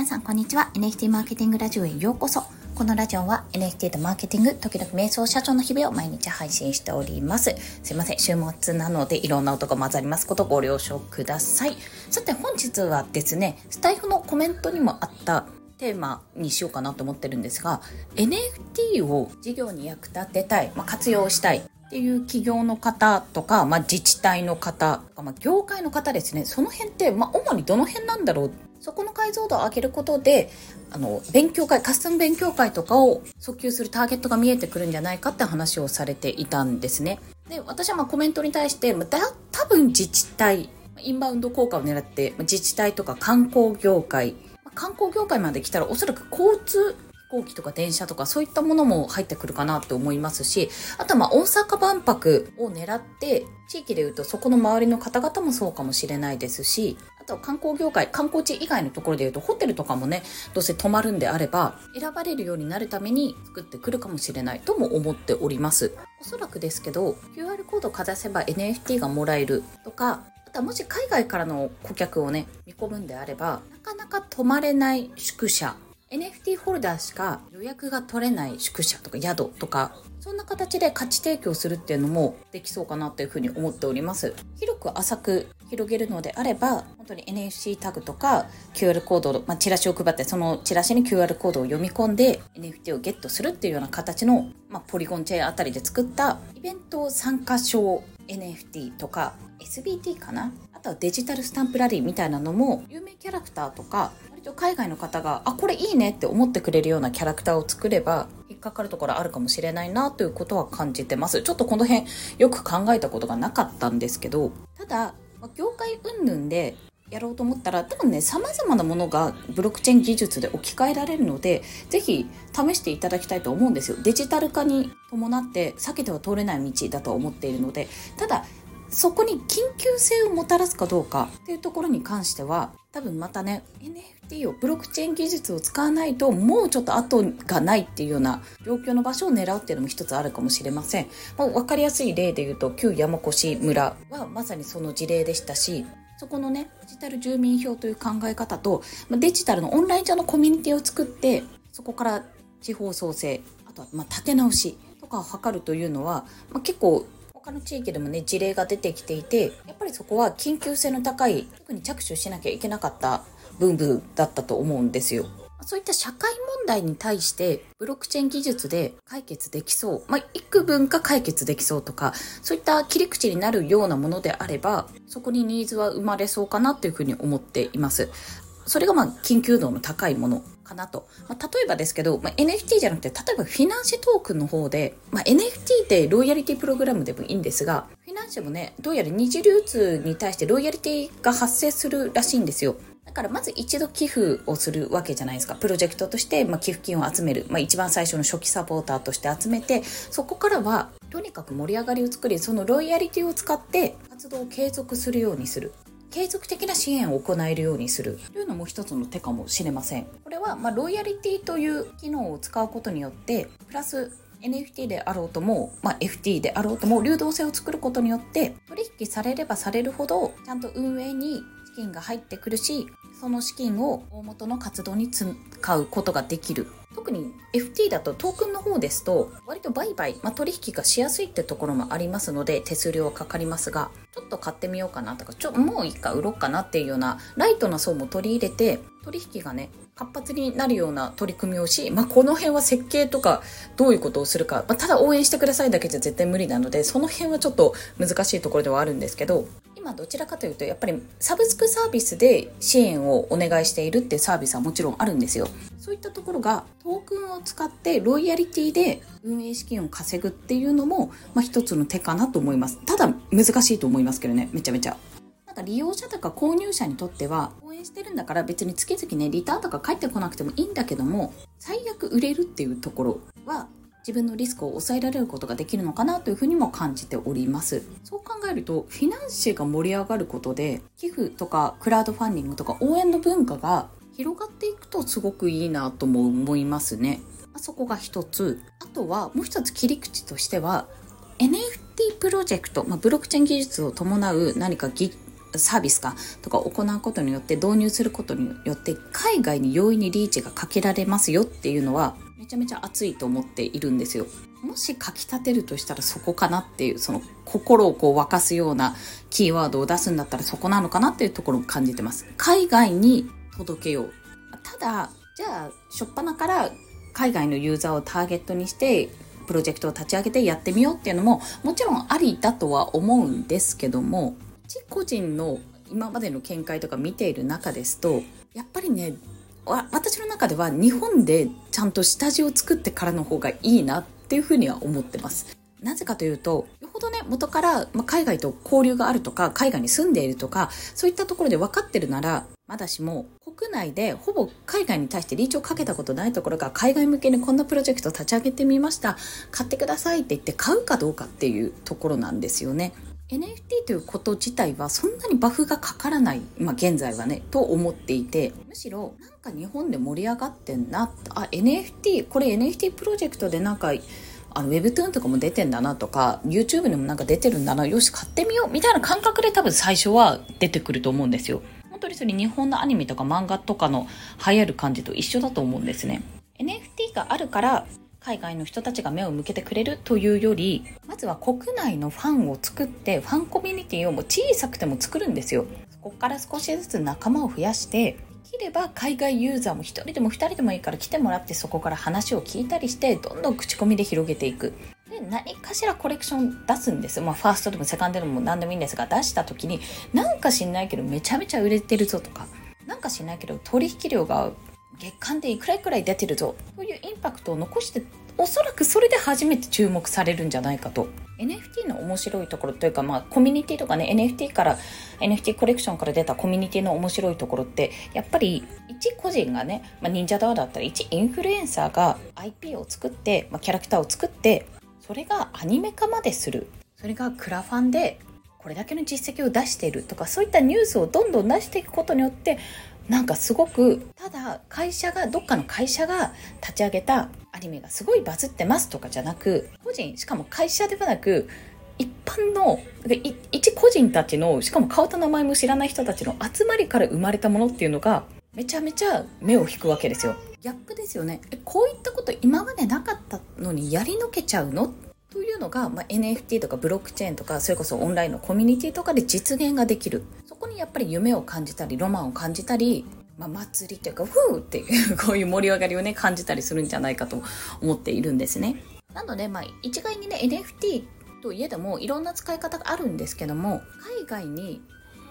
皆さんこんにちは。NFT マーケティングラジオへようこそ。このラジオは NFT とマーケティング時々瞑想社長の日々を毎日配信しております。すいません。週末なのでいろんな音が混ざります。ことご了承ください。さて本日はですねスタイフのコメントにもあったテーマにしようかなと思ってるんですが NFT を事業に役立てたい、まあ、活用したいっていう企業の方とか、まあ、自治体の方とか、まあ、業界の方ですね。その辺って、まあ、主にどの辺なんだろうそこの解像度を上げることで、あの、勉強会、カスタム勉強会とかを訴求するターゲットが見えてくるんじゃないかって話をされていたんですね。で、私はまあコメントに対して、だ多分自治体、インバウンド効果を狙って自治体とか観光業界、観光業界まで来たらおそらく交通飛行機とか電車とかそういったものも入ってくるかなって思いますし、あとはまあ大阪万博を狙って、地域で言うとそこの周りの方々もそうかもしれないですし、と観光業界、観光地以外のところで言うとホテルとかもね、どうせ泊まるんであれば、選ばれるようになるために作ってくるかもしれないとも思っております。おそらくですけど、QR コードかざせば NFT がもらえるとか、あとはもし海外からの顧客をね、見込むんであれば、なかなか泊まれない宿舎 NFT ホルダーしか予約が取れない宿舎とか宿とかそんな形で価値提供するっていうのもできそうかなというふうに思っております。広く浅く広げるのであれば、本当に NFC タグとか QR コード、まあ、チラシを配って、そのチラシに QR コードを読み込んで NFT をゲットするっていうような形の、まあ、ポリゴンチェーンあたりで作ったイベント参加賞 NFT とか SBT かな？あとはデジタルスタンプラリーみたいなのも有名キャラクターとか割と海外の方があこれいいねって思ってくれるようなキャラクターを作れば引っかかるところあるかもしれないなということは感じてます。ちょっとこの辺よく考えたことがなかったんですけどただま業界云々でやろうと思ったら多分ね様々なものがブロックチェーン技術で置き換えられるのでぜひ試していただきたいと思うんですよ。デジタル化に伴って避けては通れない道だと思っているのでただそこに緊急性をもたらすかどうかっていうところに関しては多分またね NFT をブロックチェーン技術を使わないともうちょっと後がないっていうような状況の場所を狙うっていうのも一つあるかもしれません、まあ、分かりやすい例で言うと旧山越村はまさにその事例でしたしそこのねデジタル住民票という考え方とデジタルのオンライン上のコミュニティを作ってそこから地方創生あとはま立て直しとかを図るというのは、まあ、結構他の地域でもね事例が出てきていてやっぱりそこは緊急性の高い特に着手しなきゃいけなかった部分だったと思うんですよ。そういった社会問題に対してブロックチェーン技術で解決できそう、まあ、幾分か解決できそうとか、そういった切り口になるようなものであれば、そこにニーズは生まれそうかなというふうに思っています。それがまあ緊急度の高いものかなと。まあ、例えばですけど、まあ、NFT じゃなくて、例えばフィナンシェトークンの方で、まあ、NFT ってロイヤリティプログラムでもいいんですが、フィナンシェもね、どうやら二次流通に対してロイヤリティが発生するらしいんですよ。だからまず一度寄付をするわけじゃないですか。プロジェクトとして、ま、寄付金を集める。まあ、一番最初の初期サポーターとして集めて、そこからはとにかく盛り上がりを作り、そのロイヤリティを使って活動を継続するようにする。継続的な支援を行えるようにするというのも一つの手かもしれません。これは、まあ、ロイヤリティという機能を使うことによって、プラス NFT であろうとも、まあ、FT であろうとも流動性を作ることによって取引されればされるほどちゃんと運営に資金が入ってくるしその資金を大元の活動に使うことができる。特に FT だとトークンの方ですと割と売買、まあ、取引がしやすいってところもありますので手数料はかかりますがちょっと買ってみようかなとかちょもういいか売ろうかなっていうようなライトな層も取り入れて取引がね活発になるような取り組みをし、まあ、この辺は設計とかどういうことをするか、まあ、ただ応援してくださいだけじゃ絶対無理なのでその辺はちょっと難しいところではあるんですけど今どちらかというとやっぱりサブスクサービスで支援をお願いしているってサービスはもちろんあるんですよ。そういったところがトークンを使ってロイヤリティで運営資金を稼ぐっていうのも、まあ、一つの手かなと思います。ただ難しいと思いますけどねめちゃめちゃ。なんか利用者とか購入者にとっては応援してるんだから別に月々ねリターンとか返ってこなくてもいいんだけども最悪売れるっていうところは自分のリスクを抑えられることができるのかなというふうにも感じております。そう考えると、フィナンシェが盛り上がることで、寄付とかクラウドファンディングとか応援の文化が広がっていくとすごくいいなとも思いますね。あそこが一つ。あとはもう一つ切り口としては、NFT プロジェクト、まあ、ブロックチェーン技術を伴う何かサービスかとか行うことによって導入することによって海外に容易にリーチがかけられますよっていうのはめちゃめちゃ熱いと思っているんですよ。もし書き立てるとしたらそこかなっていう、その心をこう沸かすようなキーワードを出すんだったらそこなのかなっていうところを感じてます。海外に届けよう。ただ、じゃあ、初っ端から海外のユーザーをターゲットにして、プロジェクトを立ち上げてやってみようっていうのももちろんありだとは思うんですけども一個人の今までの見解とか見ている中ですとやっぱりね私の中では日本でちゃんと下地を作ってからの方がいいなっていうふうには思ってます。なぜかというと、よほどね、元から、ま海外と交流があるとか、海外に住んでいるとか、そういったところで分かってるなら、まだしも、国内でほぼ海外に対してリーチをかけたことないところが、海外向けにこんなプロジェクト立ち上げてみました。買ってくださいって言って買うかどうかっていうところなんですよね。NFT ということ自体はそんなにバフがかからない、まあ、現在はねと思っていてむしろなんか日本で盛り上がってんなあ NFT これ NFT プロジェクトでなんかあの Webtoon とかも出てんだなとか YouTube にもなんか出てるんだなよし買ってみようみたいな感覚で多分最初は出てくると思うんですよ。本当にそれ日本のアニメとか漫画とかの流行る感じと一緒だと思うんですね。NFT があるから海外の人たちが目を向けてくれるというよりまずは国内のファンを作ってファンコミュニティをもう小さくても作るんですよ。そこから少しずつ仲間を増やしてできれば海外ユーザーも1人でも2人でもいいから来てもらってそこから話を聞いたりしてどんどん口コミで広げていく。で何かしらコレクション出すんですよ。まあファーストでもセカンドでも何でもいいんですが出した時になんか知んないけどめちゃめちゃ売れてるぞとかなんか知んないけど取引量が月間でいくらいくらい出てるぞ。というインパクトを残しておそらくそれで初めて注目されるんじゃないかと。NFT の面白いところというか、まあ、コミュニティとかね NFT から NFT コレクションから出たコミュニティの面白いところってやっぱり一個人がね、まあ、忍者ダワだったら一インフルエンサーが IP を作って、まあ、キャラクターを作ってそれがアニメ化までする。それがクラファンでこれだけの実績を出しているとかそういったニュースをどんどん出していくことによってなんかすごくただ会社がどっかの会社が立ち上げたアニメがすごいバズってますとかじゃなく個人しかも会社ではなく一般の一個人たちのしかも顔と名前も知らない人たちの集まりから生まれたものっていうのがめちゃめちゃ目を引くわけですよ。ギャップですよね。こういったこと今までなかったのにやりのけちゃうの？というのが、まあ、NFT とかブロックチェーンとかそれこそオンラインのコミュニティとかで実現ができる。こにやっぱり夢を感じたりロマンを感じたり、まあ、祭りというかフーっていう こういう盛り上がりをね感じたりするんじゃないかと思っているんですねなので、まあ、一概にね NFT といえどもいろんな使い方があるんですけども海外に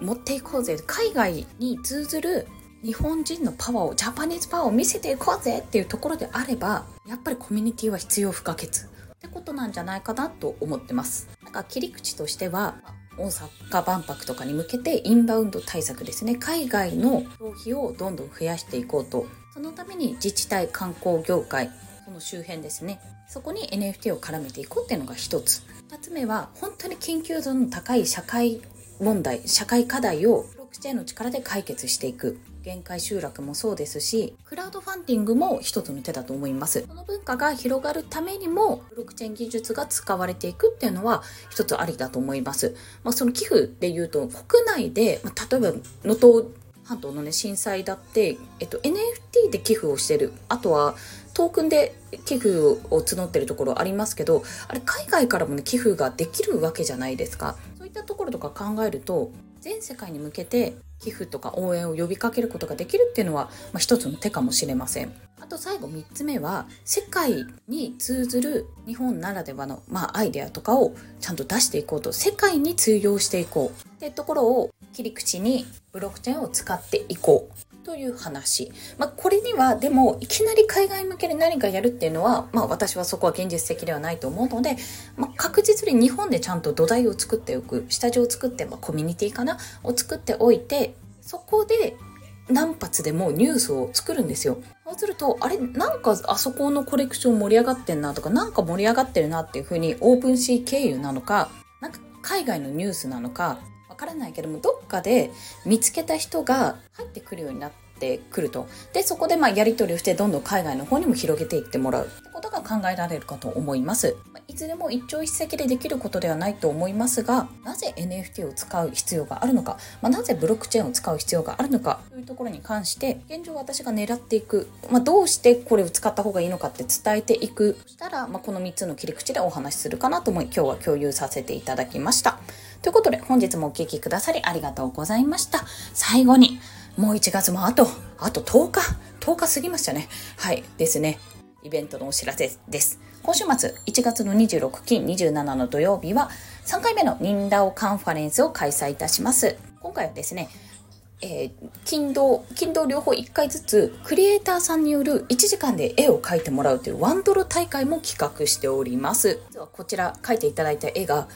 持っていこうぜ海外に通ずる日本人のパワーをジャパニーズパワーを見せていこうぜっていうところであればやっぱりコミュニティは必要不可欠ってことなんじゃないかなと思ってます。なんか切り口としては大阪万博とかに向けてインバウンド対策ですね。海外の消費をどんどん増やしていこうと。そのために自治体観光業界その周辺ですね。そこに NFT を絡めていこうっていうのが一つ。二つ目は本当に緊急度の高い社会問題社会課題をロックチェーンの力で解決していく限界集落もそうですし、クラウドファンディングも一つの手だと思います。この文化が広がるためにも、ブロックチェーン技術が使われていくっていうのは一つありだと思います。まあ、その寄付で言うと、国内で、まあ、例えば能登半島のね、震災だって、えっと、NFT で寄付をしてる。あとは、トークンで寄付を募ってるところありますけど、あれ海外からもね、寄付ができるわけじゃないですか。そういったところとか考えると、全世界に向けて寄付とか応援を呼びかけることができるっていうのは、まあ、一つの手かもしれません。あと最後3つ目は世界に通ずる日本ならではの、まあ、アイデアとかをちゃんと出していこうと。世界に通用していこう。ってところを切り口にブロックチェーンを使っていこう。という話。まあ、これにはでもいきなり海外向けで何かやるっていうのは、まあ、私はそこは現実的ではないと思うので、まあ、確実に日本でちゃんと土台を作っておく下地を作って、まあ、コミュニティかな？を作っておいてそこで何発でもニュースを作るんですよ。そうすると、あれ、なんかあそこのコレクション盛り上がってんなとか、なんか盛り上がってるなっていうふうにオープンシー経由なのか、なんか海外のニュースなのか、わからないけども、どっかで見つけた人が入ってくるようになってくると。で、そこでまあやり取りをしてどんどん海外の方にも広げていってもらうってことが考えられるかと思います。いずれも一朝一夕でできることではないと思いますが、なぜ NFT を使う必要があるのか、まあ、なぜブロックチェーンを使う必要があるのかというところに関して、現状私が狙っていく、まあ、どうしてこれを使った方がいいのかって伝えていく。そしたら、まあ、この3つの切り口でお話しするかなと思い、今日は共有させていただきました。ということで、本日もお聴きくださりありがとうございました。最後に、もう1月もあと、あと10日、10日過ぎましたね。はい、ですね。イベントのお知らせです。今週末、1月の26金27の土曜日は、3回目のニンダオカンファレンスを開催いたします。今回はですね、えー、金土、金土両方1回ずつ、クリエイターさんによる1時間で絵を描いてもらうというワンドロ大会も企画しております。実はこちら描いていただいた絵が、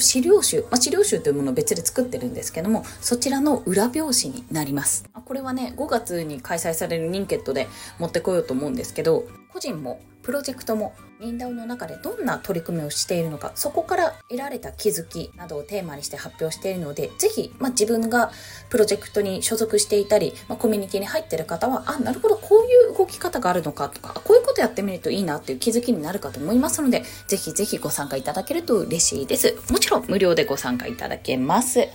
資料集、まあ、資料集というものを別で作ってるんですけども、そちらの裏表紙になります。これはね、5月に開催されるニンケットで持ってこようと思うんですけど、個人もプロジェクトもリンダウの中でどんな取り組みをしているのか、そこから得られた気づきなどをテーマにして発表しているので、ぜひ、まあ、自分がプロジェクトに所属していたり、まあ、コミュニティに入ってる方は、あ、なるほど、こういう動き方があるのかとか、こういうことやってみるといいなっていう気づきになるかと思いますので、ぜひぜひご参加いただけると嬉しいです。もちろん無料でご参加いただけます。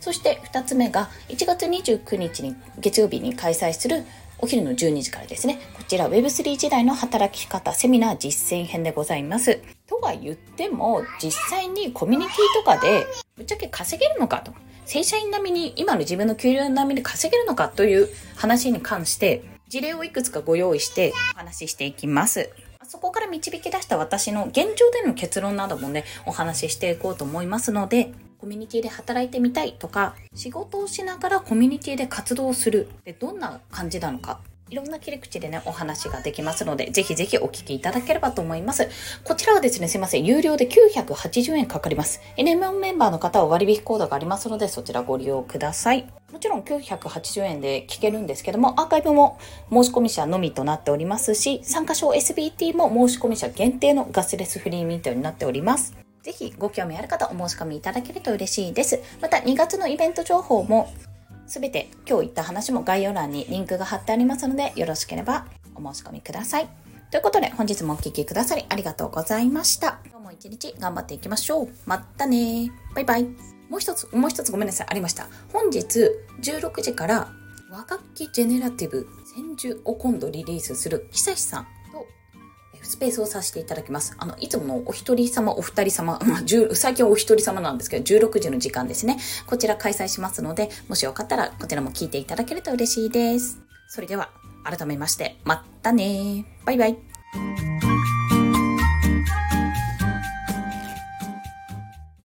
そして2つ目が1月29日に月曜日に開催するお昼の12時からですね。こちら Web3 時代の働き方セミナー実践編でございます。とは言っても、実際にコミュニティとかでぶっちゃけ稼げるのかと。正社員並みに、今の自分の給料並みに稼げるのかという話に関して、事例をいくつかご用意してお話ししていきます。そこから導き出した私の現状での結論などもね、お話ししていこうと思いますので、コミュニティで働いてみたいとか、仕事をしながらコミュニティで活動するってどんな感じなのかいろんな切り口でね、お話ができますので、ぜひぜひお聞きいただければと思います。こちらはですね、すいません、有料で980円かかります。NM メンバーの方は割引コードがありますので、そちらご利用ください。もちろん980円で聞けるんですけども、アーカイブも申し込み者のみとなっておりますし、参加賞 SBT も申し込み者限定のガスレスフリーミートになっております。ぜひご興味ある方お申し込みいただけると嬉しいです。また2月のイベント情報もすべて今日言った話も概要欄にリンクが貼ってありますのでよろしければお申し込みください。ということで本日もお聴きくださりありがとうございました。今日も一日頑張っていきましょう。またねバイバイ。もう一つ、もう一つごめんなさい。ありました。本日16時から和楽器ジェネラティブ千住を今度リリースする久志さんスペースをさせていただきます。あの、いつものお一人様、お二人様、まあ、最近お一人様なんですけど、16時の時間ですね。こちら開催しますので、もしよかったらこちらも聞いていただけると嬉しいです。それでは、改めまして、またねバイバイ。